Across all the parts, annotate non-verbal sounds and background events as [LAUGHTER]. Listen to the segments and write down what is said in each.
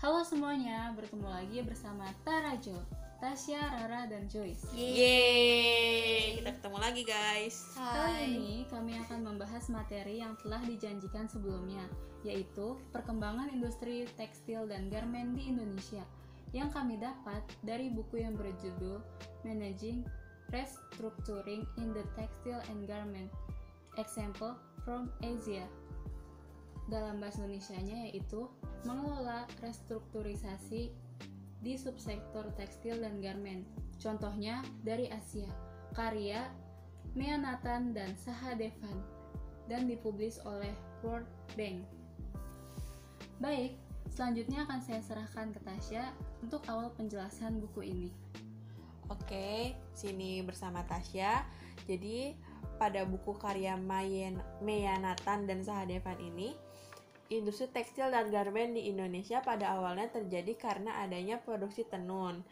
Halo semuanya, bertemu lagi bersama Tarajo, Tasya, Rara, dan Joyce. Yeay, kita ketemu lagi guys. Kali ini kami akan membahas materi yang telah dijanjikan sebelumnya, yaitu perkembangan industri tekstil dan garmen di Indonesia, yang kami dapat dari buku yang berjudul Managing Restructuring in the Textile and Garment, Example from Asia. Dalam bahasa Indonesianya yaitu mengelola restrukturisasi di subsektor tekstil dan garmen. Contohnya dari Asia, karya Mea Nathan dan Sahadevan dan dipublis oleh World Bank. Baik, selanjutnya akan saya serahkan ke Tasya untuk awal penjelasan buku ini. Oke, sini bersama Tasya. Jadi pada buku karya Mayen, Mea Nathan dan Sahadevan ini, industri tekstil dan garmen di Indonesia pada awalnya terjadi karena adanya produksi tenun.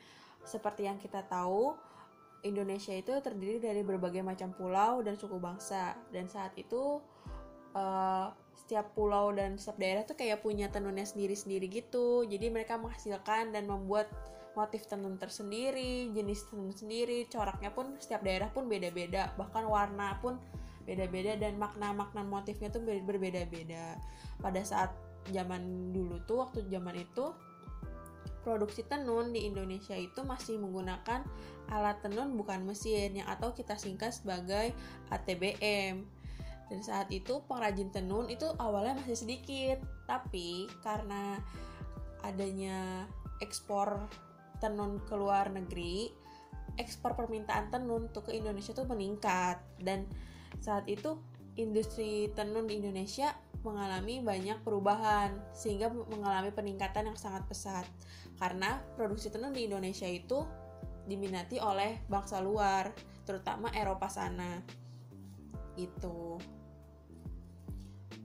Seperti yang kita tahu, Indonesia itu terdiri dari berbagai macam pulau dan suku bangsa. Dan saat itu uh, setiap pulau dan setiap daerah tuh kayak punya tenunnya sendiri-sendiri gitu. Jadi mereka menghasilkan dan membuat motif tenun tersendiri, jenis tenun sendiri, coraknya pun setiap daerah pun beda-beda, bahkan warna pun beda-beda dan makna-makna motifnya tuh berbeda-beda. Pada saat zaman dulu tuh waktu zaman itu produksi tenun di Indonesia itu masih menggunakan alat tenun bukan mesin yang atau kita singkat sebagai ATBM. Dan saat itu pengrajin tenun itu awalnya masih sedikit, tapi karena adanya ekspor tenun ke luar negeri, ekspor permintaan tenun tuh ke Indonesia tuh meningkat dan saat itu industri tenun di Indonesia mengalami banyak perubahan sehingga mengalami peningkatan yang sangat pesat. Karena produksi tenun di Indonesia itu diminati oleh bangsa luar terutama Eropa sana. Itu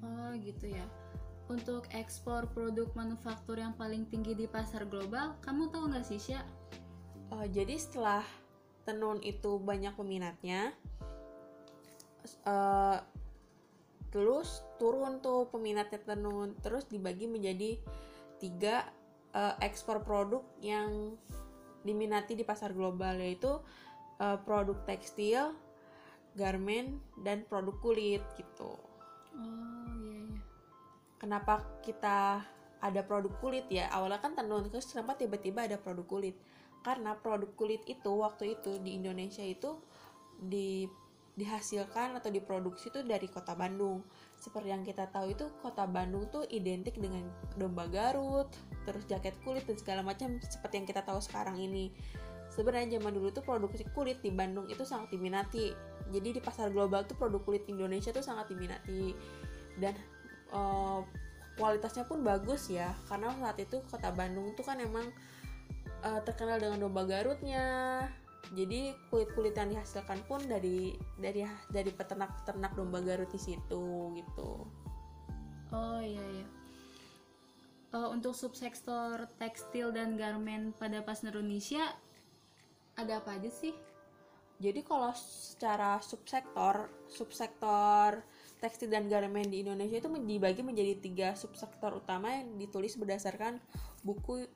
Oh gitu ya. Untuk ekspor produk manufaktur yang paling tinggi di pasar global, kamu tahu nggak sih, Sya? Uh, jadi setelah tenun itu banyak peminatnya, uh, terus turun tuh peminatnya tenun, terus dibagi menjadi tiga uh, ekspor produk yang diminati di pasar global yaitu uh, produk tekstil, garmen, dan produk kulit gitu. Oh iya iya. Kenapa kita ada produk kulit? Ya awalnya kan tenun terus kenapa tiba-tiba ada produk kulit? Karena produk kulit itu waktu itu di Indonesia itu di dihasilkan atau diproduksi itu dari kota Bandung. Seperti yang kita tahu itu kota Bandung tuh identik dengan domba Garut terus jaket kulit dan segala macam seperti yang kita tahu sekarang ini. Sebenarnya zaman dulu tuh produksi kulit di Bandung itu sangat diminati. Jadi di pasar global tuh produk kulit Indonesia tuh sangat diminati. Dan uh, kualitasnya pun bagus ya karena saat itu kota Bandung tuh kan emang uh, terkenal dengan domba Garutnya jadi kulit kulit yang dihasilkan pun dari dari dari peternak peternak domba Garut di situ gitu. Oh iya iya. Uh, untuk subsektor tekstil dan garmen pada pas Indonesia ada apa aja sih? Jadi kalau secara subsektor subsektor tekstil dan garmen di Indonesia itu dibagi menjadi tiga subsektor utama yang ditulis berdasarkan buku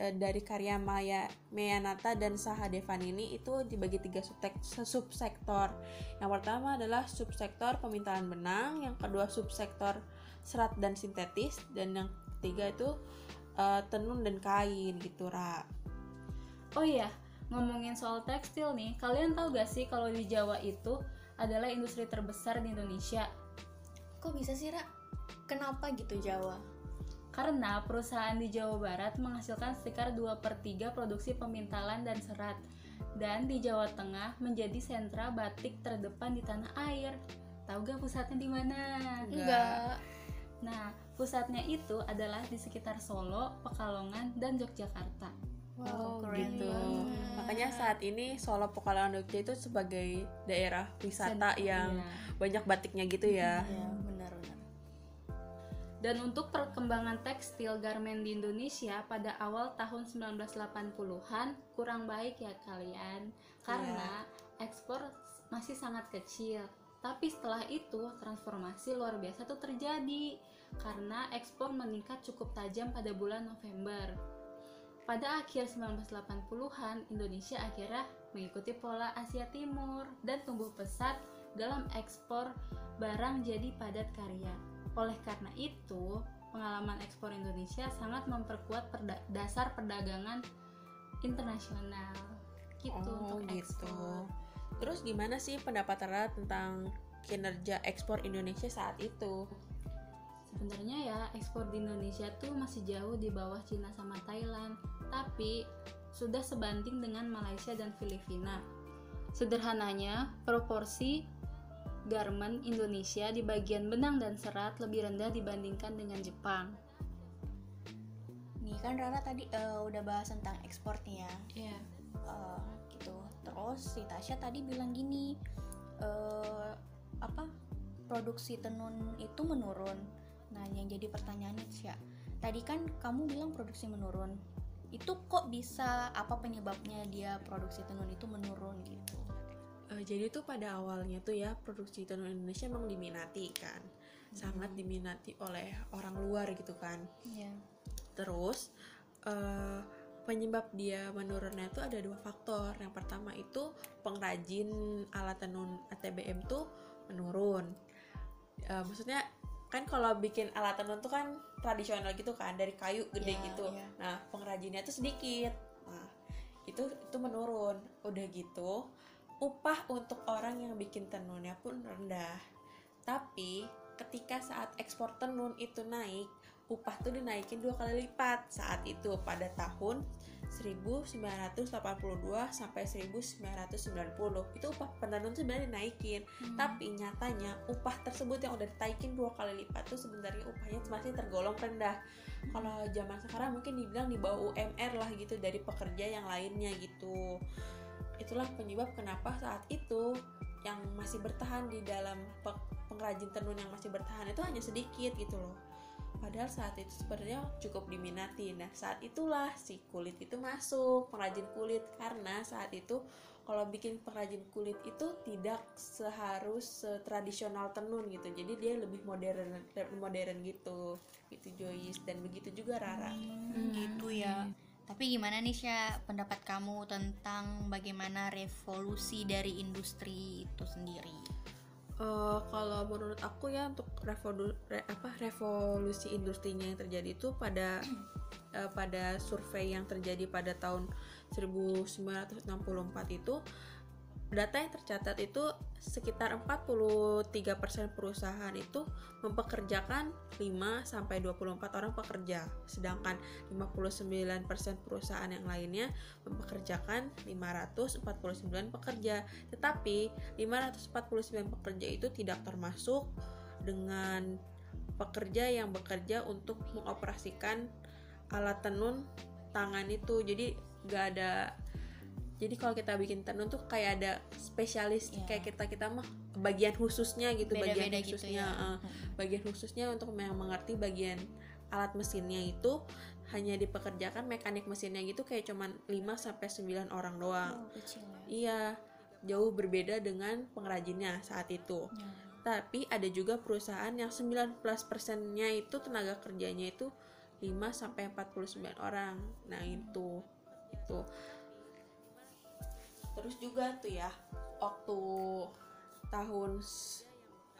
e, dari karya Maya Meyanata dan Sahadevan ini itu dibagi tiga subsektor. Yang pertama adalah subsektor pemintalan benang, yang kedua subsektor serat dan sintetis, dan yang ketiga itu e, tenun dan kain gitu, Ra. Oh iya, ngomongin soal tekstil nih, kalian tahu gak sih kalau di Jawa itu adalah industri terbesar di Indonesia? Kok bisa sih, Ra? Kenapa gitu Jawa? Karena perusahaan di Jawa Barat menghasilkan sekitar 2 per 3 produksi pemintalan dan serat. Dan di Jawa Tengah menjadi sentra batik terdepan di tanah air. Tahu gak pusatnya di mana? Enggak. Nah, pusatnya itu adalah di sekitar Solo, Pekalongan, dan Yogyakarta. Wow, oh, keren gitu. Banget. Makanya saat ini Solo Pekalongan Jogja itu sebagai daerah wisata Sen yang iya. banyak batiknya gitu ya. Iya. Dan untuk perkembangan tekstil garmen di Indonesia pada awal tahun 1980-an kurang baik ya kalian karena yeah. ekspor masih sangat kecil. Tapi setelah itu transformasi luar biasa tuh terjadi. karena ekspor meningkat cukup tajam pada bulan November. Pada akhir 1980-an, Indonesia akhirnya mengikuti pola Asia Timur dan tumbuh pesat dalam ekspor barang jadi padat karya. Oleh karena itu, pengalaman ekspor Indonesia sangat memperkuat perda- dasar perdagangan internasional. Gitu oh untuk gitu. ekspor. Terus gimana sih pendapat Rara tentang kinerja ekspor Indonesia saat itu? Sebenarnya ya ekspor di Indonesia tuh masih jauh di bawah Cina sama Thailand, tapi sudah sebanding dengan Malaysia dan Filipina. Sederhananya, proporsi garmen Indonesia di bagian benang dan serat lebih rendah dibandingkan dengan Jepang. Nih kan Rara tadi eh, udah bahas tentang ekspor nih ya. Iya. Eh, gitu. Terus si Tasya tadi bilang gini, eh, apa produksi tenun itu menurun. Nah, yang jadi pertanyaan nih Tasya, tadi kan kamu bilang produksi menurun. Itu kok bisa apa penyebabnya dia produksi tenun itu menurun gitu? Eh, jadi tuh pada awalnya tuh ya produksi tenun Indonesia emang diminati kan, sangat diminati oleh orang luar gitu kan. Iya. Terus eh, penyebab dia menurunnya itu ada dua faktor. Yang pertama itu pengrajin alat tenun ATBM tuh menurun. Eh, maksudnya kan kalau bikin alat tenun tuh kan tradisional gitu kan dari kayu gede Iya, gitu. iya. Nah pengrajinnya tuh sedikit. Nah itu itu menurun. Udah gitu upah untuk orang yang bikin tenunnya pun rendah. Tapi ketika saat ekspor tenun itu naik, upah tuh dinaikin dua kali lipat. Saat itu pada tahun 1982 sampai 1990 itu upah penenun tuh sebenarnya dinaikin. Tapi nyatanya upah tersebut yang udah ditaikin dua kali lipat tuh sebenarnya upahnya masih tergolong rendah. Kalau zaman sekarang mungkin dibilang di bawah UMR lah gitu dari pekerja yang lainnya gitu itulah penyebab kenapa saat itu yang masih bertahan di dalam pe- pengrajin tenun yang masih bertahan itu hanya sedikit gitu loh. Padahal saat itu sebenarnya cukup diminati. Nah saat itulah si kulit itu masuk pengrajin kulit. Karena saat itu kalau bikin pengrajin kulit itu tidak seharus tradisional tenun gitu. Jadi dia lebih modern modern gitu. Gitu Joyce. Dan begitu juga Rara. Hmm, gitu ya. Tapi gimana nih Sya pendapat kamu tentang bagaimana revolusi dari industri itu sendiri? Eh, kalau menurut aku ya untuk revolu- re- apa revolusi industrinya yang terjadi itu pada [CLEARS THROAT] eh, pada survei yang terjadi pada tahun 1964 itu data yang tercatat itu sekitar 43% perusahaan itu mempekerjakan 5 sampai 24 orang pekerja sedangkan 59% perusahaan yang lainnya mempekerjakan 549 pekerja. Tetapi 549 pekerja itu tidak termasuk dengan pekerja yang bekerja untuk mengoperasikan alat tenun tangan itu. Jadi gak ada jadi kalau kita bikin tenun tuh kayak ada spesialis Iya. kayak kita kita mah bagian khususnya gitu bagian Beda-beda gitu khususnya ya. eh, bagian khususnya untuk yang mengerti bagian alat mesinnya itu hanya dipekerjakan mekanik mesinnya gitu kayak cuman 5 sampai 9 orang doang. Oh, kecil ya. Iya, jauh berbeda dengan pengrajinnya saat itu. Ya. Tapi ada juga perusahaan yang 19 persennya itu tenaga kerjanya itu 5 sampai 49 orang. Nah, itu itu. Terus juga tuh ya, waktu tahun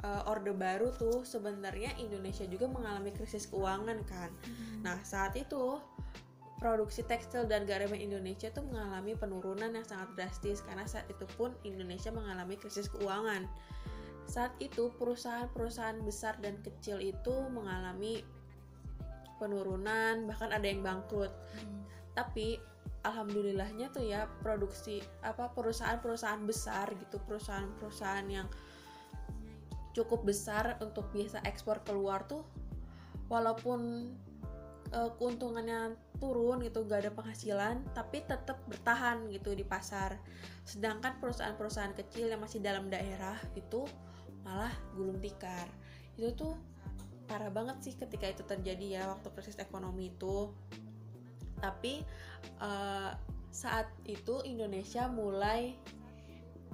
eh, Orde Baru tuh sebenarnya Indonesia juga mengalami krisis keuangan kan. Nah, saat itu produksi tekstil dan garmen Indonesia tuh mengalami penurunan yang sangat drastis karena saat itu pun Indonesia mengalami krisis keuangan. Saat itu perusahaan-perusahaan besar dan kecil itu mengalami penurunan, bahkan ada yang bangkrut. Hmm. Tapi alhamdulillahnya tuh ya produksi apa perusahaan-perusahaan besar gitu, perusahaan-perusahaan yang cukup besar untuk biasa ekspor keluar tuh walaupun eh, keuntungannya turun gitu gak ada penghasilan tapi tetap bertahan gitu di pasar. Sedangkan perusahaan-perusahaan kecil yang masih dalam daerah itu malah gulung tikar. Itu tuh parah banget sih ketika itu terjadi ya waktu krisis ekonomi itu tapi eh, saat itu Indonesia mulai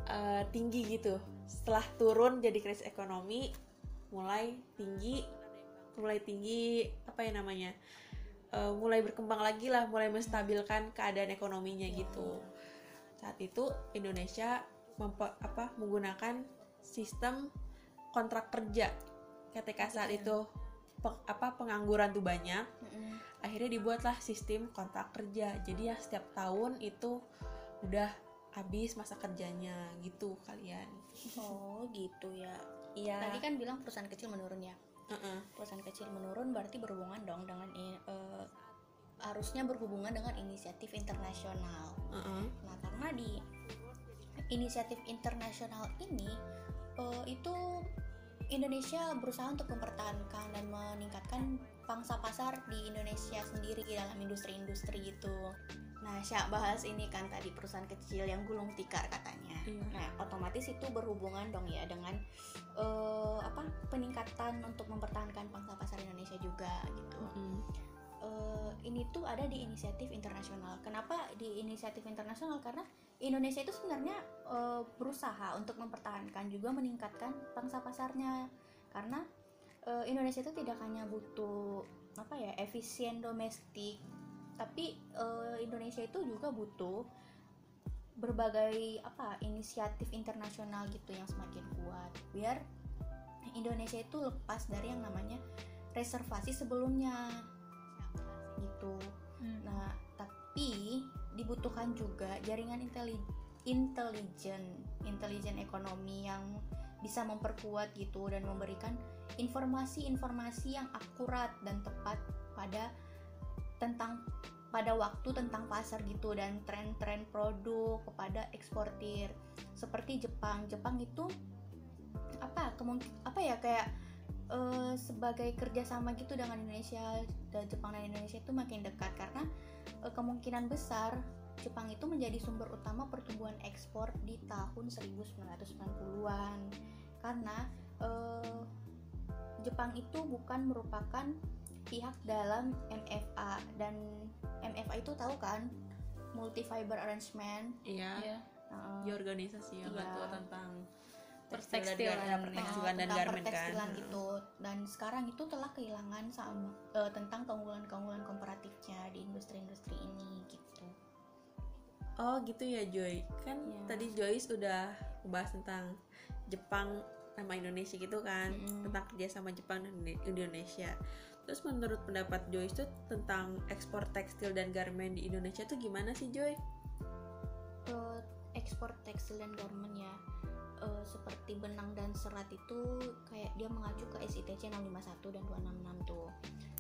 eh, tinggi gitu. Setelah turun jadi krisis ekonomi mulai tinggi mulai tinggi apa ya namanya eh, mulai berkembang lagi lah mulai menstabilkan keadaan ekonominya gitu. Saat itu Indonesia apa menggunakan sistem kontrak kerja. Ketika saat itu pe- apa pengangguran tuh banyak. Mm-mm. akhirnya dibuatlah sistem kontrak kerja. Jadi ya setiap tahun itu udah habis masa kerjanya gitu kalian oh gitu ya. Iya. Tadi kan bilang perusahaan kecil menurun ya? Heeh. perusahaan kecil menurun berarti berhubungan dong dengan eh, harusnya berhubungan dengan inisiatif internasional. Heeh. Nah, karena di inisiatif internasional ini eh, itu Indonesia berusaha untuk mempertahankan dan meningkatkan pangsa pasar di Indonesia sendiri dalam industri-industri gitu. Nah, Syak bahas ini kan tadi perusahaan kecil yang gulung tikar katanya. Iya. Nah, otomatis itu berhubungan dong ya dengan eh, apa peningkatan untuk mempertahankan pangsa pasar Indonesia juga gitu Mm-mm. Eh, ini tuh ada di inisiatif internasional. Kenapa di inisiatif internasional? Karena Indonesia itu sebenarnya eh, berusaha untuk mempertahankan juga meningkatkan pangsa pasarnya. Karena eh, Indonesia itu tidak hanya butuh apa ya efisien domestik, tapi eh, Indonesia itu juga butuh berbagai apa inisiatif internasional gitu yang semakin kuat biar Indonesia itu lepas dari yang namanya reservasi sebelumnya gitu. Nah, tapi dibutuhkan juga jaringan inteli intelijen, intelijen ekonomi yang bisa memperkuat gitu dan memberikan informasi-informasi yang akurat dan tepat pada tentang pada waktu tentang pasar gitu dan tren-tren produk kepada eksportir. Seperti Jepang. Jepang itu apa? Kemungkin apa ya? Kayak eh, sebagai kerjasama gitu dengan Indonesia dan Jepang dan Indonesia itu makin dekat. Karena eh, kemungkinan besar Jepang itu menjadi sumber utama pertumbuhan ekspor di tahun 1990-an karena eh, Jepang itu bukan merupakan pihak dalam MFA dan MFA itu tahu kan? Multi fiber arrangement. Iya. Iya. Nah, di organisasi yang ngatur tentang Pertekstilan. tekstil dan- pertekstilan dan tentang garmen kan pertekstilan gitu dan sekarang itu telah kehilangan sama eh, tentang keunggulan-keunggulan komparatifnya di industri-industri ini gitu oh gitu ya Joy kan Iya. tadi Joyce udah membahas tentang Jepang sama Indonesia gitu kan Mm-mm. tentang kerjasama Jepang dan Indonesia terus menurut pendapat Joyce tuh tentang ekspor tekstil dan garmen di Indonesia tuh gimana sih Joy? Eh, ekspor tekstil dan garmen ya eh, seperti benang dan serat itu kayak dia mengacu ke SITC 651 dan 266 tuh.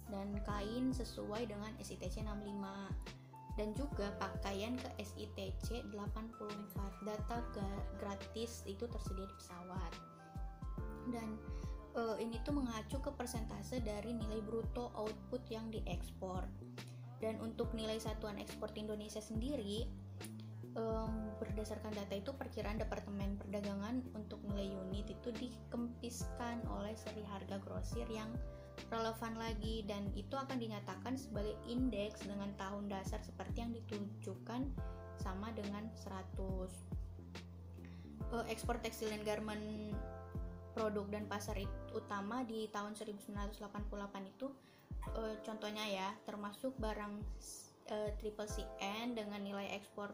Dan kain sesuai dengan SITC 65 dan juga pakaian ke SITC 84 data gratis itu tersedia di pesawat. Dan eh, ini tuh mengacu ke persentase dari nilai bruto output yang diekspor. Dan untuk nilai satuan ekspor Indonesia sendiri em, berdasarkan data itu perkiraan Departemen Perdagangan untuk nilai unit itu dikempiskan oleh seri harga grosir yang relevan lagi. Dan itu akan dinyatakan sebagai indeks dengan tahun dasar seperti yang ditunjukkan sama dengan 100 Eh, ekspor tekstil dan garmen produk dan pasar utama di tahun 1988 itu eh, contohnya ya termasuk barang eh, triple CN dengan nilai ekspor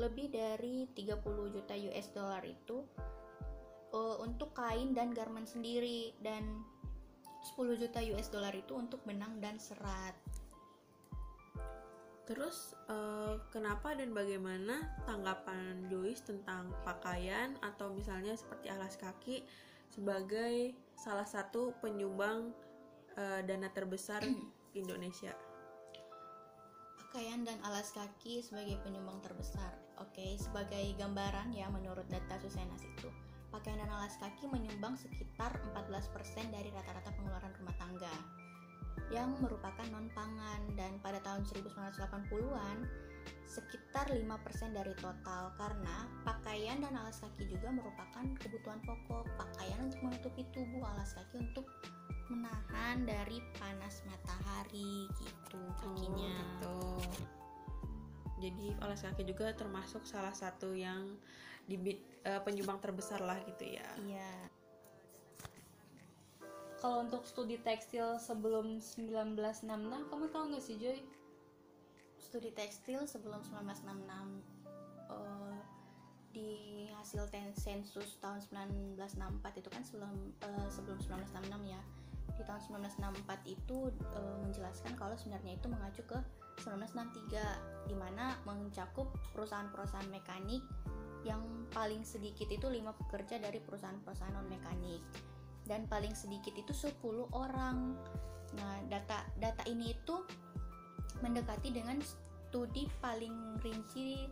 lebih dari 30 juta US dollar itu eh, untuk kain dan garmen sendiri dan 10 juta US dollar itu untuk benang dan serat. Terus eh, kenapa dan bagaimana tanggapan Joyce tentang pakaian atau misalnya seperti alas kaki sebagai salah satu penyumbang eh, dana terbesar Indonesia? Pakaian dan alas kaki sebagai penyumbang terbesar. Oke, sebagai gambaran ya menurut data Susenas itu, pakaian dan alas kaki menyumbang sekitar 14% dari rata-rata pengeluaran rumah tangga yang merupakan non pangan dan pada tahun 1980-an sekitar 5% dari total karena pakaian dan alas kaki juga merupakan kebutuhan pokok. Pakaian untuk menutupi tubuh alas kaki untuk menahan dari panas matahari gitu kakinya. Gitu. Jadi alas kaki juga termasuk salah satu yang di penyumbang terbesar lah gitu ya. iya. Kalau untuk studi tekstil sebelum 1966 kamu tahu nggak sih Joy? Studi tekstil sebelum 1966 eh, di hasil ten- sensus tahun 1964 itu kan sebelum eh, sebelum 1966 ya. Di tahun 1964 itu eh, menjelaskan kalau sebenarnya itu mengacu ke 1963 di mana mencakup perusahaan-perusahaan mekanik yang paling sedikit itu lima pekerja dari perusahaan-perusahaan non mekanik dan paling sedikit itu 10 orang. Nah, data data ini itu mendekati dengan studi paling rinci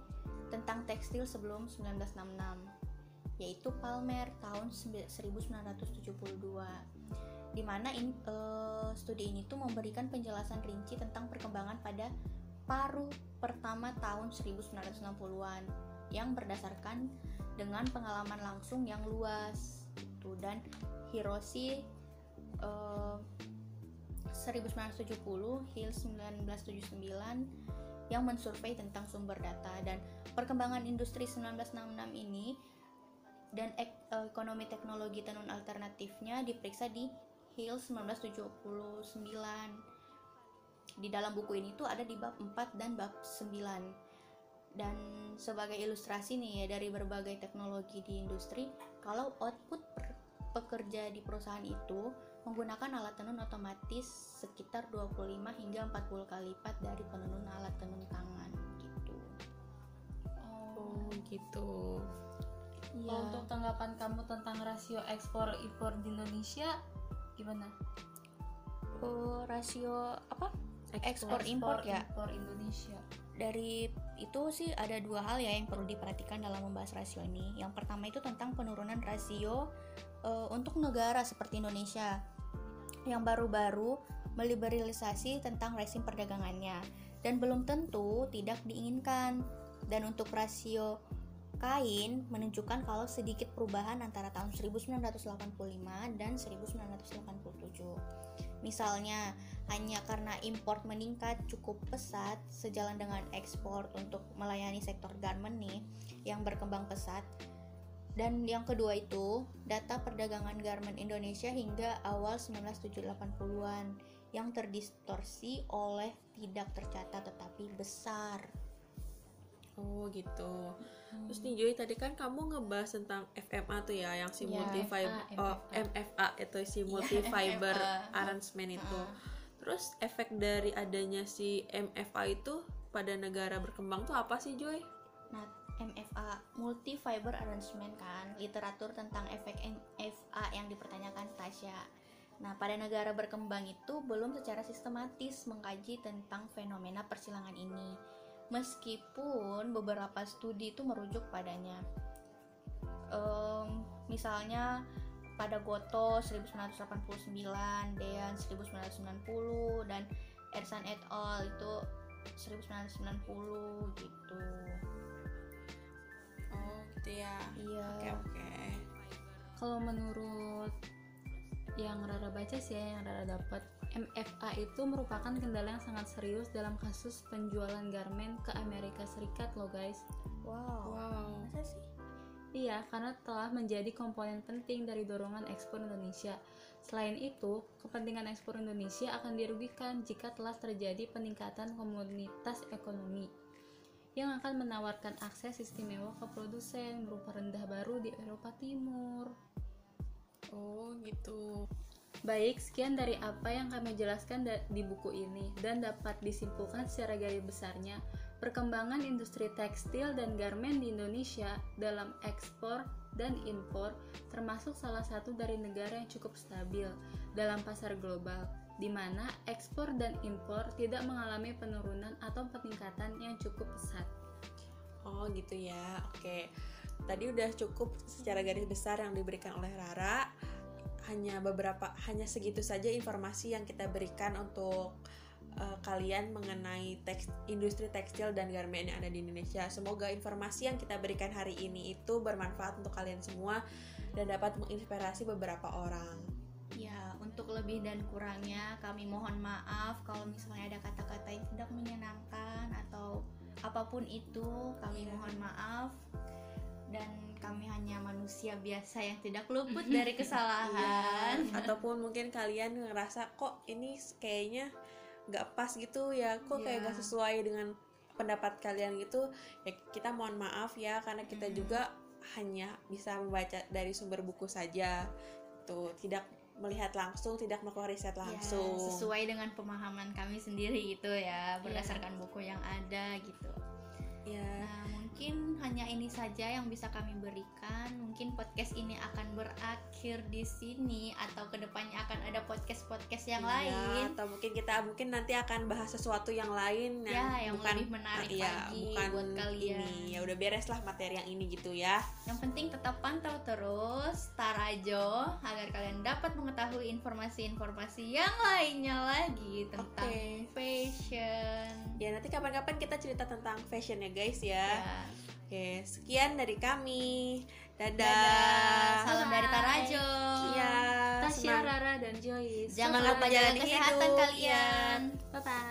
tentang tekstil sebelum 1966 yaitu Palmer tahun 1972 di mana in- eh, studi ini tuh memberikan penjelasan rinci tentang perkembangan pada paruh pertama tahun 1960-an yang berdasarkan dengan pengalaman langsung yang luas itu dan Hiroshi eh, 1970 Hill 1979 yang mensurvei tentang sumber data. Dan perkembangan industri 1966 ini dan ek- ekonomi teknologi tenun alternatifnya diperiksa di Hill 1979 di dalam buku ini tuh ada di bab 4 dan bab 9 dan sebagai ilustrasi nih ya dari berbagai teknologi di industri kalau output pekerja di perusahaan itu menggunakan alat tenun otomatis sekitar 25 hingga 40 kali lipat dari penenun alat tenun tangan gitu. Oh gitu. Kalau untuk tanggapan kamu tentang rasio ekspor impor di Indonesia gimana? Oh, rasio apa? Ekspor impor ya. impor Indonesia. Dari itu sih ada dua hal ya yang perlu diperhatikan dalam membahas rasio ini. Yang pertama itu tentang penurunan rasio eh, untuk negara seperti Indonesia yang baru-baru meliberalisasi tentang rezim perdagangannya dan belum tentu tidak diinginkan. Dan untuk rasio kain menunjukkan kalau sedikit perubahan antara tahun 1985 dan 1987. Misalnya, hanya karena import meningkat cukup pesat sejalan dengan ekspor untuk melayani sektor garment nih yang berkembang pesat. Dan yang kedua itu, data perdagangan garment Indonesia hingga awal 1980-an yang terdistorsi oleh tidak tercatat tetapi besar. Oh gitu. Terus nih Joy tadi kan kamu ngebahas tentang FMA tuh ya, yang si Ya, multi fiber, oh MFA itu si [LAUGHS] multi fiber FMA. arrangement itu. Ah. Terus efek dari adanya si MFA itu pada negara berkembang tuh apa sih Joy? Nah, MFA multi fiber arrangement kan, literatur tentang efek MFA yang dipertanyakan Tasya. Nah, pada negara berkembang itu belum secara sistematis mengkaji tentang fenomena persilangan ini. Meskipun beberapa studi itu merujuk padanya. Em, misalnya pada Goto 1989, Dean 1990 dan Ersan et al itu 1990 gitu. Oh gitu ya. Iya. Oke oke. Kalau menurut yang Rara baca sih ya, yang Rara dapat MFA itu merupakan kendala yang sangat serius dalam kasus penjualan garmen ke Amerika Serikat loh guys. Wow. Wow. Masa sih? Iya, karena telah menjadi komponen penting dari dorongan ekspor Indonesia. Selain itu, kepentingan ekspor Indonesia akan dirugikan jika telah terjadi peningkatan komunitas ekonomi yang akan menawarkan akses istimewa ke produsen berupa rendah baru di Eropa Timur. Oh gitu. Baik, sekian dari apa yang kami jelaskan di buku ini dan dapat disimpulkan secara garis besarnya perkembangan industri tekstil dan garmen di Indonesia dalam ekspor dan impor termasuk salah satu dari negara yang cukup stabil dalam pasar global di mana ekspor dan impor tidak mengalami penurunan atau peningkatan yang cukup pesat. Oh gitu ya. Oke. Tadi udah cukup secara garis besar yang diberikan oleh Rara. Hanya beberapa hanya segitu saja informasi yang kita berikan untuk uh, kalian mengenai teks, industri tekstil dan garmen yang ada di Indonesia. Semoga informasi yang kita berikan hari ini itu bermanfaat untuk kalian semua dan dapat menginspirasi beberapa orang. Ya, untuk lebih dan kurangnya kami mohon maaf kalau misalnya ada kata-kata yang tidak menyenangkan atau apa pun itu, kami Iya. mohon maaf. Dan kami hanya manusia biasa yang tidak luput dari kesalahan. Iya, ataupun mungkin kalian ngerasa kok ini kayaknya nggak pas gitu ya kok kayak Iya. nggak sesuai dengan pendapat kalian gitu ya kita mohon maaf ya karena kita Mm. juga hanya bisa membaca dari sumber buku saja tuh tidak melihat langsung tidak melakukan riset Ya, langsung sesuai dengan pemahaman kami sendiri gitu ya, berdasarkan buku yang ada gitu. ya Nah, mungkin hanya ini saja yang bisa kami berikan. Mungkin podcast ini akan berakhir di sini atau ke depannya akan ada podcast-podcast yang Iya, lain. atau mungkin kita mungkin nanti akan bahas sesuatu yang lain Ya, yang bukan lebih menarik iya, lagi bukan buat kalian. ini ya udah beres lah materi yang ini gitu ya Yang penting tetap pantau terus Tarajo agar kalian dapat mengetahui informasi-informasi yang lainnya lagi tentang Oke. fashion. ya nanti kapan-kapan kita cerita tentang fashion ya guys ya Ya. Oke, sekian dari kami. Dadah. Dadah. Salam dari Bye. Tarajo. Iya. Tasya, Rara, dan Joyce. Jangan Semangat lupa jaga kesehatan hidup. kalian. Bye-bye.